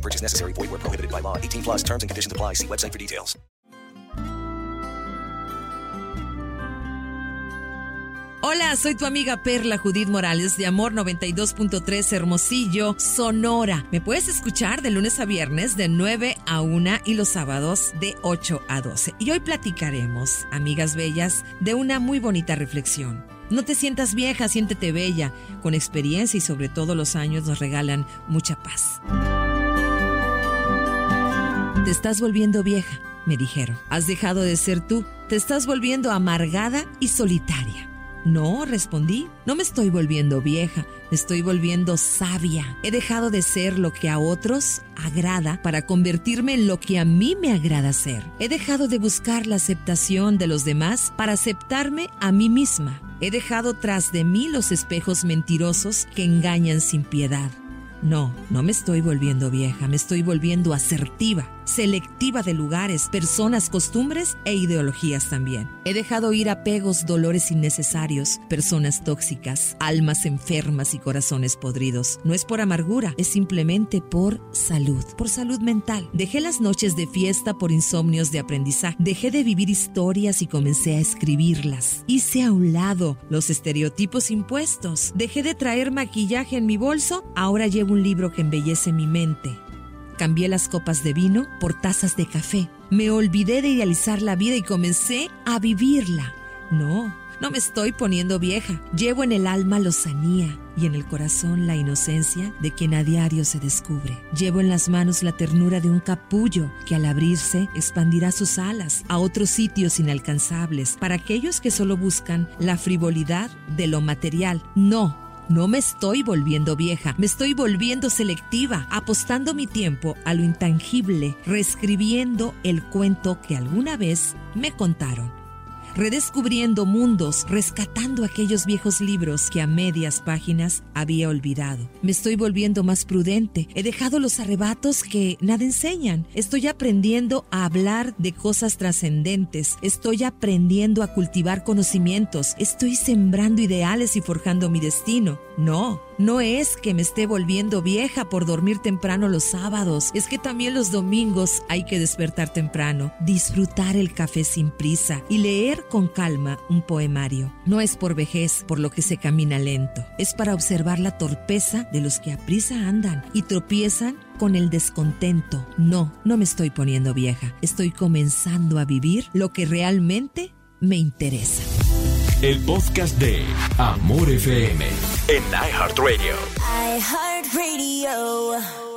Purchase necessary. Void where prohibited by law. 18 plus terms and conditions apply. See website for details. Hola, soy tu amiga Perla Judith Morales de Amor 92.3 Hermosillo, Sonora. Me puedes escuchar de lunes a viernes de 9 a 1 y los sábados de 8 a 12. Y hoy platicaremos, amigas bellas, de una muy bonita reflexión. No te sientas vieja, siéntete bella. Con experiencia y sobre todo los años nos regalan mucha paz. Te estás volviendo vieja, me dijeron. Has dejado de ser tú. Te estás volviendo amargada y solitaria. No, respondí, no me estoy volviendo vieja, me estoy volviendo sabia. He dejado de ser lo que a otros agrada para convertirme en lo que a mí me agrada ser. He dejado de buscar la aceptación de los demás para aceptarme a mí misma. He dejado tras de mí los espejos mentirosos que engañan sin piedad. No, no me estoy volviendo vieja, me estoy volviendo asertiva, selectiva de lugares, personas, costumbres e ideologías también. He dejado ir apegos, dolores innecesarios, personas tóxicas, almas enfermas y corazones podridos. No es por amargura, es simplemente por salud, por salud mental. Dejé las noches de fiesta por insomnios de aprendizaje. Dejé de vivir historias y comencé a escribirlas. Hice a un lado los estereotipos impuestos. Dejé de traer maquillaje en mi bolso, ahora llevo un libro que embellece mi mente. Cambié las copas de vino por tazas de café. Me olvidé de idealizar la vida y comencé a vivirla. No, no me estoy poniendo vieja. Llevo en el alma lozanía y en el corazón la inocencia de quien a diario se descubre. Llevo en las manos la ternura de un capullo que al abrirse expandirá sus alas a otros sitios inalcanzables para aquellos que solo buscan la frivolidad de lo material. No, no me estoy volviendo vieja, me estoy volviendo selectiva, apostando mi tiempo a lo intangible, reescribiendo el cuento que alguna vez me contaron redescubriendo mundos, rescatando aquellos viejos libros que a medias páginas había olvidado. Me estoy volviendo más prudente, he dejado los arrebatos que nada enseñan, estoy aprendiendo a hablar de cosas trascendentes, estoy aprendiendo a cultivar conocimientos, estoy sembrando ideales y forjando mi destino. No, no es que me esté volviendo vieja por dormir temprano los sábados, es que también los domingos hay que despertar temprano, disfrutar el café sin prisa y leer con calma un poemario. No es por vejez por lo que se camina lento, es para observar la torpeza de los que a prisa andan y tropiezan con el descontento. No, no me estoy poniendo vieja, estoy comenzando a vivir lo que realmente me interesa. El podcast de Amor FM en iHeartRadio. iHeartRadio.